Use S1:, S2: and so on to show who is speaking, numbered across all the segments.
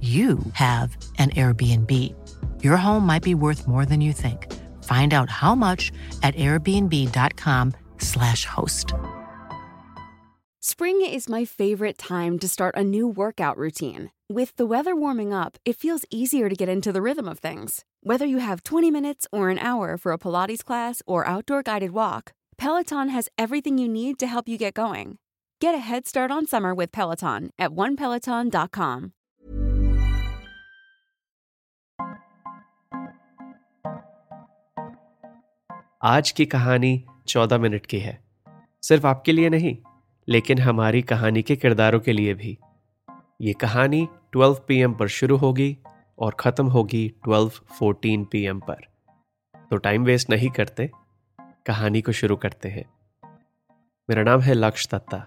S1: you have an Airbnb. Your home might be worth more than you think. Find out how much at airbnb.com/slash host.
S2: Spring is my favorite time to start a new workout routine. With the weather warming up, it feels easier to get into the rhythm of things. Whether you have 20 minutes or an hour for a Pilates class or outdoor guided walk, Peloton has everything you need to help you get going. Get a head start on summer with Peloton at onepeloton.com.
S3: आज की कहानी चौदह minute की है। सिर्फ़ आपके लिए नहीं, लेकिन हमारी कहानी के किरदारों के लिए भी। ये कहानी 12 पीएम पर शुरू होगी और ख़त्म होगी 12:14 पीएम पर। तो टाइम वेस्ट नहीं करते, कहानी को शुरू करते हैं। मेरा नाम है लक्ष्य दत्ता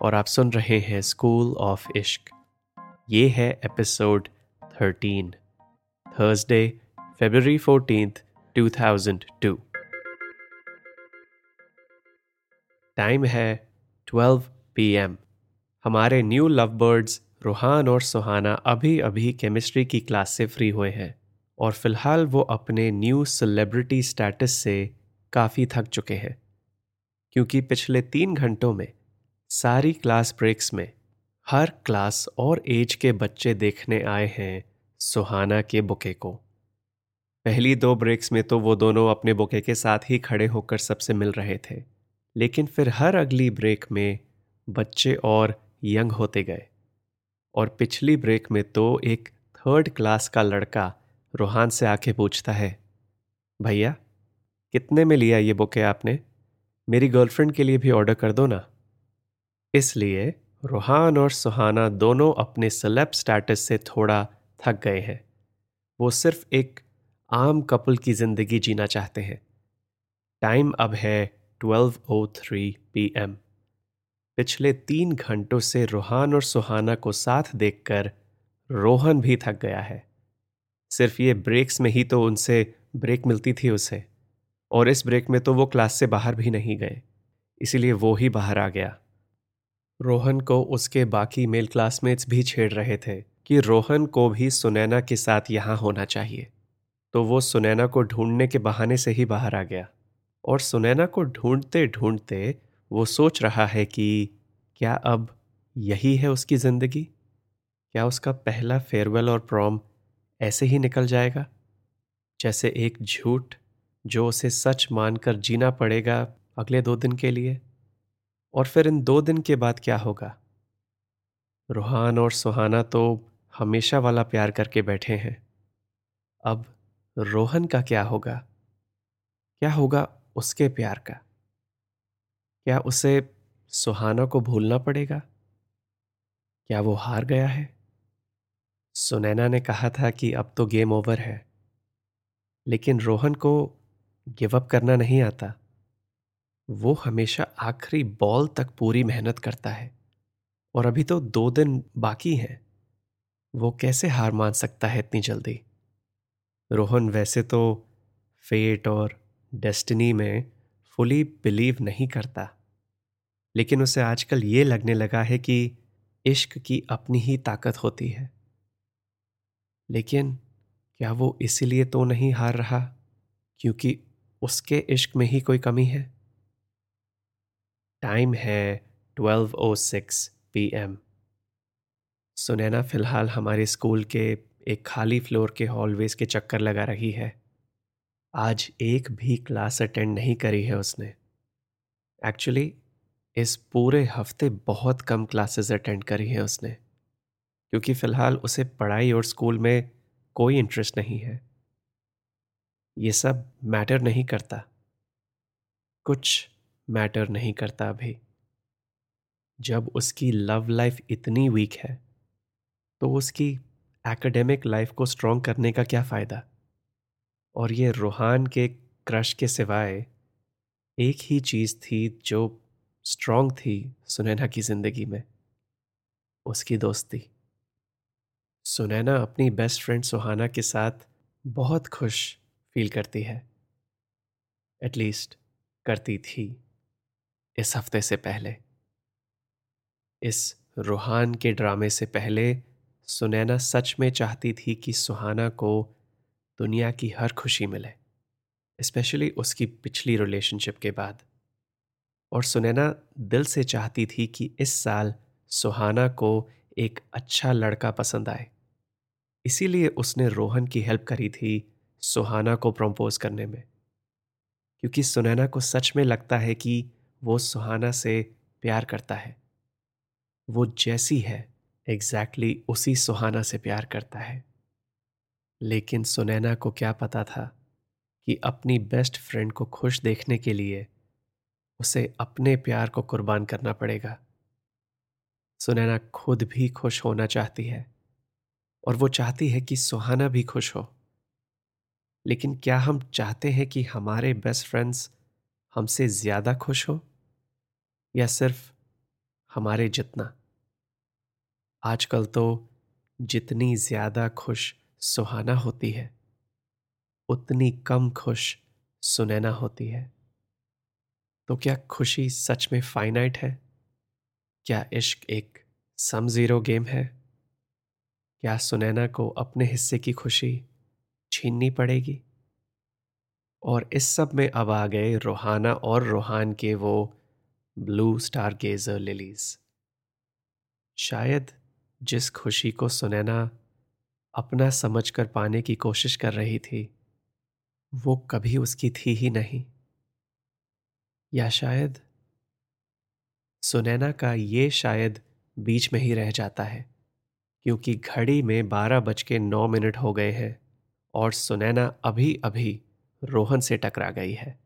S3: और आप सुन रहे हैं स्कूल ऑफ़ इश्क। ये है episode 13 Thursday February fourteen 2002 time है 12 पीएम। हमारे न्यू लव बर्ड्स रूहान और सुहाना अभी अभी केमिस्ट्री की क्लास से फ्री हुए हैं और फ़िलहाल वो अपने न्यू सेलिब्रिटी स्टेटस से काफ़ी थक चुके हैं। क्योंकि पिछले तीन घंटों में, सारी क्लास ब्रेक्स में, हर क्लास और एज के बच्चे देखने आए हैं सुहाना के बुके को। पहली दो ब्रेक्स में तो वो दोनों अपने बुके के साथ ही खड़े होकर सबसे मिल रहे थे। लेकिन फिर हर अगली ब्रेक में बच्चे और यंग होते गए। और पिछली ब्रेक में तो एक थर्ड क्लास का लड़का रूहान से आके पूछता है, भैया, कितने में लिया ये बुके आपने? मेरी गर्लफ्रेंड के लिए भी ऑर्डर कर दो ना। इसलिए रूहान और सुहाना दोनों अपने सेलेब स्टेटस से थोड़ा थक गए हैं। वो सिर्फ़ एक आम कपल की ज़िंदगी जीना चाहते हैं। टाइम अब है 12:03 पीएम पिछले तीन घंटों से रोहान और सुहाना को साथ देखकर रोहन भी थक गया है। सिर्फ़ ये ब्रेक्स में ही तो उनसे ब्रेक मिलती थी उसे, और इस ब्रेक में तो वो क्लास से बाहर भी नहीं गए, इसीलिए वो ही बाहर आ गया। रोहन को उसके बाकी मेल क्लासमेट्स भी छेड़ रहे थे कि रोहन को भी सुनैना के साथ यहाँ होना चाहिए तो वो सुनैना को ढूँढने के बहाने से ही बाहर आ गया। और सुनैना को ढूंढते ढूंढते वो सोच रहा है कि क्या अब यही है उसकी ज़िंदगी? क्या उसका पहला फेयरवेल और प्रॉम ऐसे ही निकल जाएगा? जैसे एक झूठ जो उसे सच मानकर जीना पड़ेगा अगले दो दिन के लिए? और फिर इन दो दिन के बाद क्या होगा? रूहान और सुहाना तो हमेशा वाला प्यार करके बैठे हैं। अब रोहन का क्या होगा? क्या होगा उसके प्यार का? क्या उसे सुहाना को भूलना पड़ेगा? क्या वो हार गया है? सुनैना ने कहा था कि अब तो गेम ओवर है, लेकिन रोहन को गिव अप करना नहीं आता। वो हमेशा आखिरी बॉल तक पूरी मेहनत करता है, और अभी तो दो दिन बाकी हैं। वो कैसे हार मान सकता है इतनी जल्दी? रोहन वैसे तो फेट और डेस्टिनी में फुली बिलीव नहीं करता। लेकिन उसे आजकल ये लगने लगा है कि इश्क की अपनी ही ताकत होती है। लेकिन क्या वो इसीलिए तो नहीं हार रहा क्योंकि उसके इश्क में ही कोई कमी है? टाइम है 12:06 पीएम सुनैना फ़िलहाल हमारे स्कूल के एक खाली फ्लोर के हॉलवेज के चक्कर लगा रही है। आज एक भी क्लास अटेंड नहीं करी है उसने। एक्चुअली, इस पूरे हफ़्ते बहुत कम क्लासेस अटेंड करी है उसने, क्योंकि फ़िलहाल उसे पढ़ाई और स्कूल में कोई इंटरेस्ट नहीं है। ये सब मैटर नहीं करता। कुछ मैटर नहीं करता अभी। जब उसकी लव लाइफ इतनी वीक है तो उसकी एकेडमिक लाइफ को स्ट्रॉन्ग करने का क्या फ़ायदा? और ये रूहान के क्रश के सिवाय एक ही चीज़ थी जो स्ट्रॉन्ग थी सुनैना की ज़िंदगी में, उसकी दोस्ती। सुनैना अपनी बेस्ट फ्रेंड सुहाना के साथ बहुत खुश फील करती है। एटलीस्ट करती थी इस हफ़्ते से पहले। इस रूहान के ड्रामे से पहले सुनैना सच में चाहती थी कि सुहाना को दुनिया की हर खुशी मिले स्पेशली उसकी पिछली रिलेशनशिप के बाद। और सुनैना दिल से चाहती थी कि इस साल सुहाना को एक अच्छा लड़का पसंद आए। इसीलिए उसने रोहन की हेल्प करी थी सुहाना को प्रपोज करने में। क्योंकि सुनैना को सच में लगता है कि वो सुहाना से प्यार करता है। वो जैसी है एग्जैक्टली exactly उसी सुहाना से प्यार करता है। लेकिन सुनैना को क्या पता था कि अपनी बेस्ट फ्रेंड को खुश देखने के लिए उसे अपने प्यार को कुर्बान करना पड़ेगा। सुनैना खुद भी खुश होना चाहती है और वो चाहती है कि सुहाना भी खुश हो। लेकिन क्या हम चाहते हैं कि हमारे बेस्ट फ्रेंड्स हमसे ज़्यादा खुश हो या सिर्फ़ हमारे जितना? आजकल तो जितनी ज़्यादा खुश सुहाना होती है। उतनी कम खुश सुनैना होती है। तो क्या खुशी सच में फाइनाइट है? क्या इश्क एक सम ज़ीरो गेम है? क्या सुनैना को अपने हिस्से की खुशी छीननी पड़ेगी? और इस सब में अब आ गए रोहाना और रोहान के वो ब्लू स्टार गेजर लिलीज। शायद जिस खुशी को सुनैना अपना समझकर पाने की कोशिश कर रही थी। वो कभी उसकी थी ही नहीं। या शायद सुनैना का ये शायद बीच में ही रह जाता है, क्योंकि घड़ी में बारह बज के नौ मिनट हो गए हैं और सुनैना अभी अभी रोहन से टकरा गई है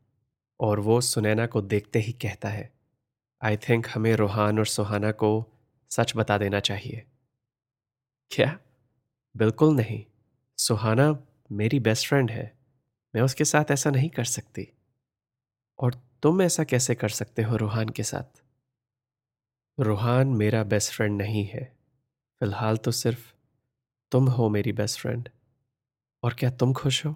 S3: और वो सुनैना को देखते ही कहता है आई थिंक हमें रोहान और सुहाना को सच बता देना चाहिए। क्या? बिल्कुल नहीं। सुहाना मेरी बेस्ट फ्रेंड है। मैं उसके साथ ऐसा नहीं कर सकती। और तुम ऐसा कैसे कर सकते हो रूहान के साथ? रूहान मेरा बेस्ट फ्रेंड नहीं है। फ़िलहाल तो सिर्फ़ तुम हो मेरी बेस्ट फ्रेंड और क्या तुम खुश हो?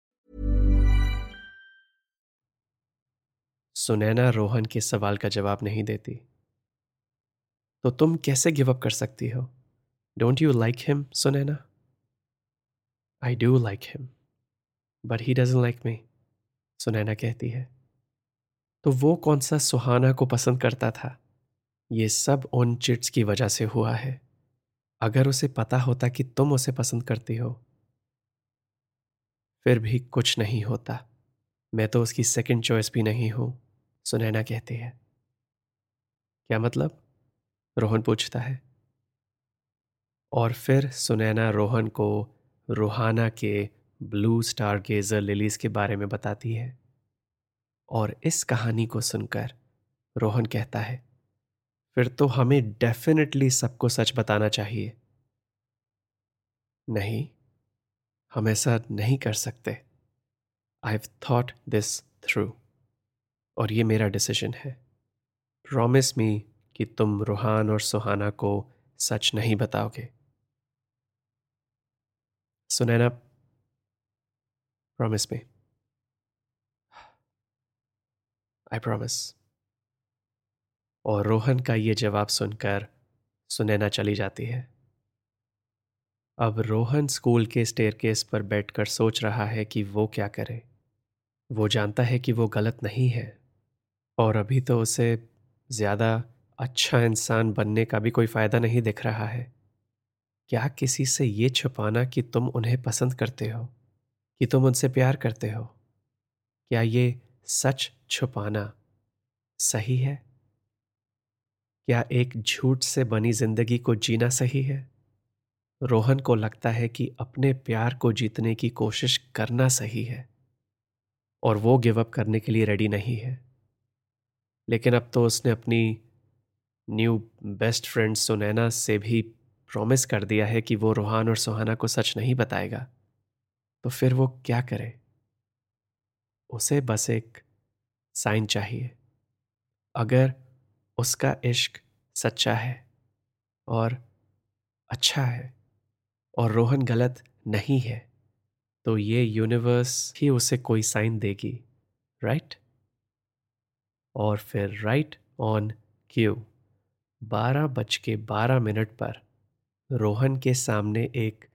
S3: सुनैना रोहन के सवाल का जवाब नहीं देती। तो तुम कैसे गिव अप कर सकती हो? Don't you like him Sunaina? I do like him but he doesn't like me Sunaina कहती है। तो वो कौन सा सुहाना को पसंद करता था? ये सब उन चिट्स की वजह से हुआ है। अगर उसे पता होता कि तुम उसे पसंद करती हो, फिर भी कुछ नहीं होता। मैं तो उसकी सेकंड चॉइस भी नहीं हूँ। सुनैना कहती है। क्या मतलब? रोहन पूछता है। और फिर सुनैना रोहन को रोहाना के ब्लू स्टार गेजर लिलीज के बारे में बताती है। और इस कहानी को सुनकर रोहन कहता है, फिर तो हमें डेफिनेटली सबको सच बताना चाहिए। नहीं, हम ऐसा नहीं कर सकते। I have thought this through और ये मेरा डिसीज़न है। प्रॉमिस मी कि तुम रूहान और सुहाना को सच नहीं बताओगे। Sunaina promise me I promise और रोहन का ये जवाब सुनकर सुनैना चली जाती है। अब रोहन स्कूल के स्टेयरकेस पर बैठकर सोच रहा है कि वो क्या करे। वो जानता है कि वो गलत नहीं है। और अभी तो उसे ज़्यादा अच्छा इंसान बनने का भी कोई फ़ायदा नहीं दिख रहा है। क्या किसी से ये छुपाना कि तुम उन्हें पसंद करते हो, कि तुम उनसे प्यार करते हो? क्या ये सच छुपाना सही है? क्या एक झूठ से बनी ज़िंदगी को जीना सही है? रोहन को लगता है कि अपने प्यार को जीतने की कोशिश करना सही है और वो गिव अप करने के लिए रेडी नहीं है। लेकिन अब तो उसने अपनी न्यू बेस्ट फ्रेंड सुनैना से भी प्रॉमिस कर दिया है कि वो रोहान और सुहाना को सच नहीं बताएगा। तो फिर वो क्या करे? उसे बस एक साइन चाहिए। अगर उसका इश्क सच्चा है और अच्छा है और रोहन गलत नहीं है तो ये यूनिवर्स ही उसे कोई साइन देगी राइट और फिर राइट ऑन क्यू बारह बज के बारह मिनट पर रोहन के सामने एक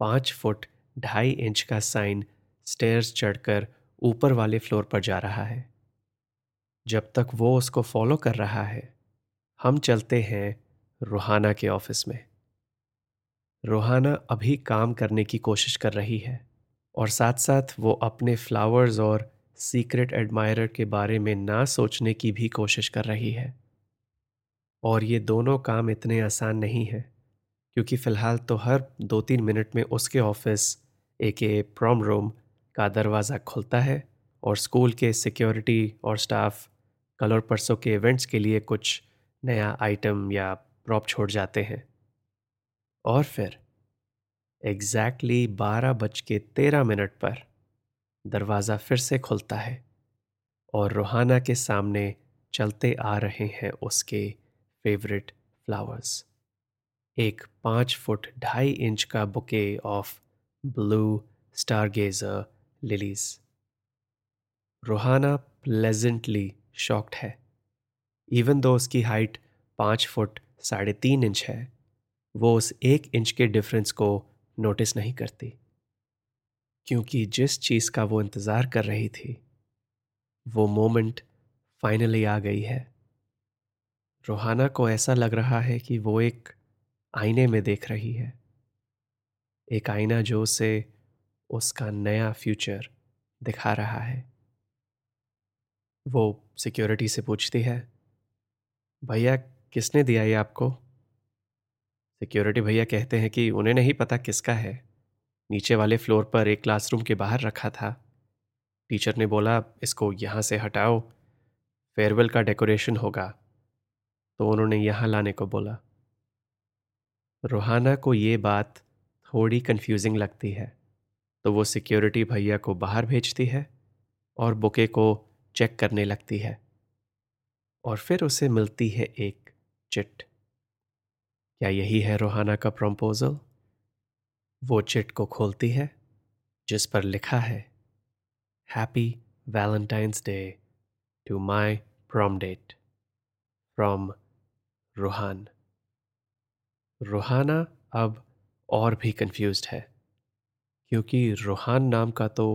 S3: पाँच फुट ढाई इंच का साइन स्टेयर्स चढ़कर ऊपर वाले फ्लोर पर जा रहा है। जब तक वो उसको फॉलो कर रहा है, हम चलते हैं रोहाना के ऑफ़िस में। रोहाना अभी काम करने की कोशिश कर रही है और साथ साथ वो अपने फ्लावर्स और सीक्रेट एडमायरर के बारे में ना सोचने की भी कोशिश कर रही है। और ये दोनों काम इतने आसान नहीं हैं, क्योंकि फ़िलहाल तो हर दो तीन मिनट में उसके ऑफ़िस एक प्रॉम रूम का दरवाज़ा खुलता है और स्कूल के सिक्योरिटी और स्टाफ कल और परसों के इवेंट्स के लिए कुछ नया आइटम या प्रॉप छोड़ जाते हैं। और फिर, एग्जैक्टली बारह बज के तेरह मिनट पर दरवाज़ा फिर से खुलता है और रोहाना के सामने चलते आ रहे हैं उसके फेवरेट फ्लावर्स एक पाँच फुट ढाई इंच का bouquet of blue stargazer lilies Ruhana pleasantly shocked है. इवन दो उसकी हाइट पाँच फुट साढ़े तीन इंच है, वो उस एक इंच के डिफरेंस को नोटिस नहीं करती। क्योंकि जिस चीज़ का वो इंतज़ार कर रही थी, वो मोमेंट फाइनली आ गई है। रोहाना को ऐसा लग रहा है कि वो एक आईने में देख रही है। एक आईना जो उसे उसका नया फ्यूचर दिखा रहा है। वो सिक्योरिटी से पूछती है, भैया, किसने दिया ये आपको? सिक्योरिटी भैया कहते हैं कि उन्हें नहीं पता किसका है। नीचे वाले फ्लोर पर एक क्लासरूम के बाहर रखा था। टीचर ने बोला, इसको यहाँ से हटाओ, फेयरवेल का डेकोरेशन होगा। तो उन्होंने यहाँ लाने को बोला। रोहाना को ये बात थोड़ी कंफ्यूजिंग लगती है। तो वो सिक्योरिटी भैया को बाहर भेजती है और बुके को चेक करने लगती है। और फिर उसे मिलती है एक चिट। क्या यही है रोहाना का प्रम्पोजल वो चिट को खोलती है, जिस पर लिखा है happy Valentine's day to my prom date from Ruhaan Ruhana अब और भी कंफ्यूज है, क्योंकि रूहान नाम का तो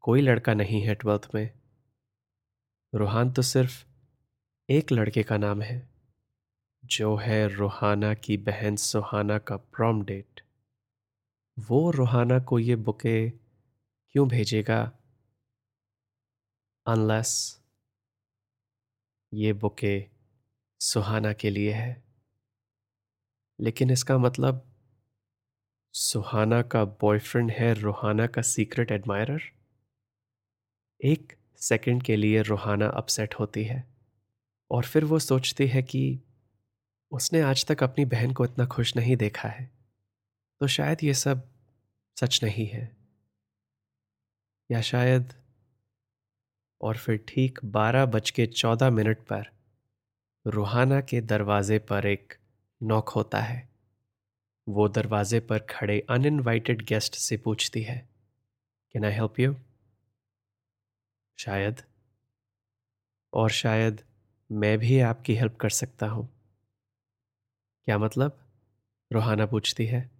S3: कोई लड़का नहीं है ट्वेल्थ में। रूहान तो सिर्फ़ एक लड़के का नाम है, जो है रूहाना की बहन सुहाना का प्रॉम डेट वो रूहाना को ये बुके क्यों भेजेगा? अनलेस ये बुके सुहाना के लिए है। लेकिन इसका मतलब सुहाना का बॉयफ्रेंड है रोहाना का सीक्रेट एडमायरर एक सेकंड के लिए रोहाना अपसेट होती है और फिर वो सोचती है कि उसने आज तक अपनी बहन को इतना खुश नहीं देखा है। तो शायद ये सब सच नहीं है। या शायद और फिर ठीक बारह बज के चौदह मिनट पर रूहाना के दरवाजे पर एक नॉक होता है। वो दरवाजे पर खड़े अनइनवाइटेड गेस्ट से पूछती है कैन आई हेल्प यू शायद। और शायद मैं भी आपकी हेल्प कर सकता हूँ। क्या मतलब? रोहाना पूछती है।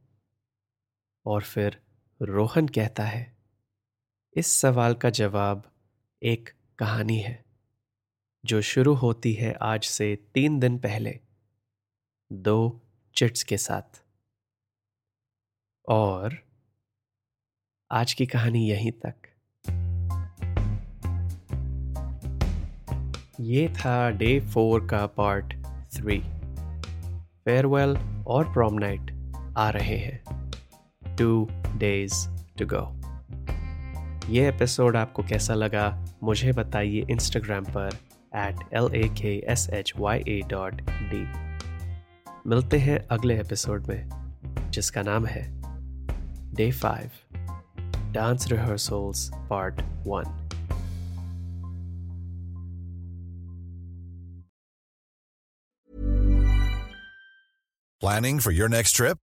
S3: और फिर रोहन कहता है, इस सवाल का जवाब एक कहानी है, जो शुरू होती है आज से तीन दिन पहले, दो चिट्स के साथ। और आज की कहानी यहीं तक। ये था डे फोर का पार्ट थ्री। फेयरवेल और प्रॉम नाइट आ रहे हैं। Two days to go. ये एपिसोड आपको कैसा लगा, मुझे बताइए इंस्टाग्राम पर at L A K S H Y A dot D मिलते हैं अगले एपिसोड में, जिसका नाम है day five dance rehearsals part one
S4: Planning for your next trip?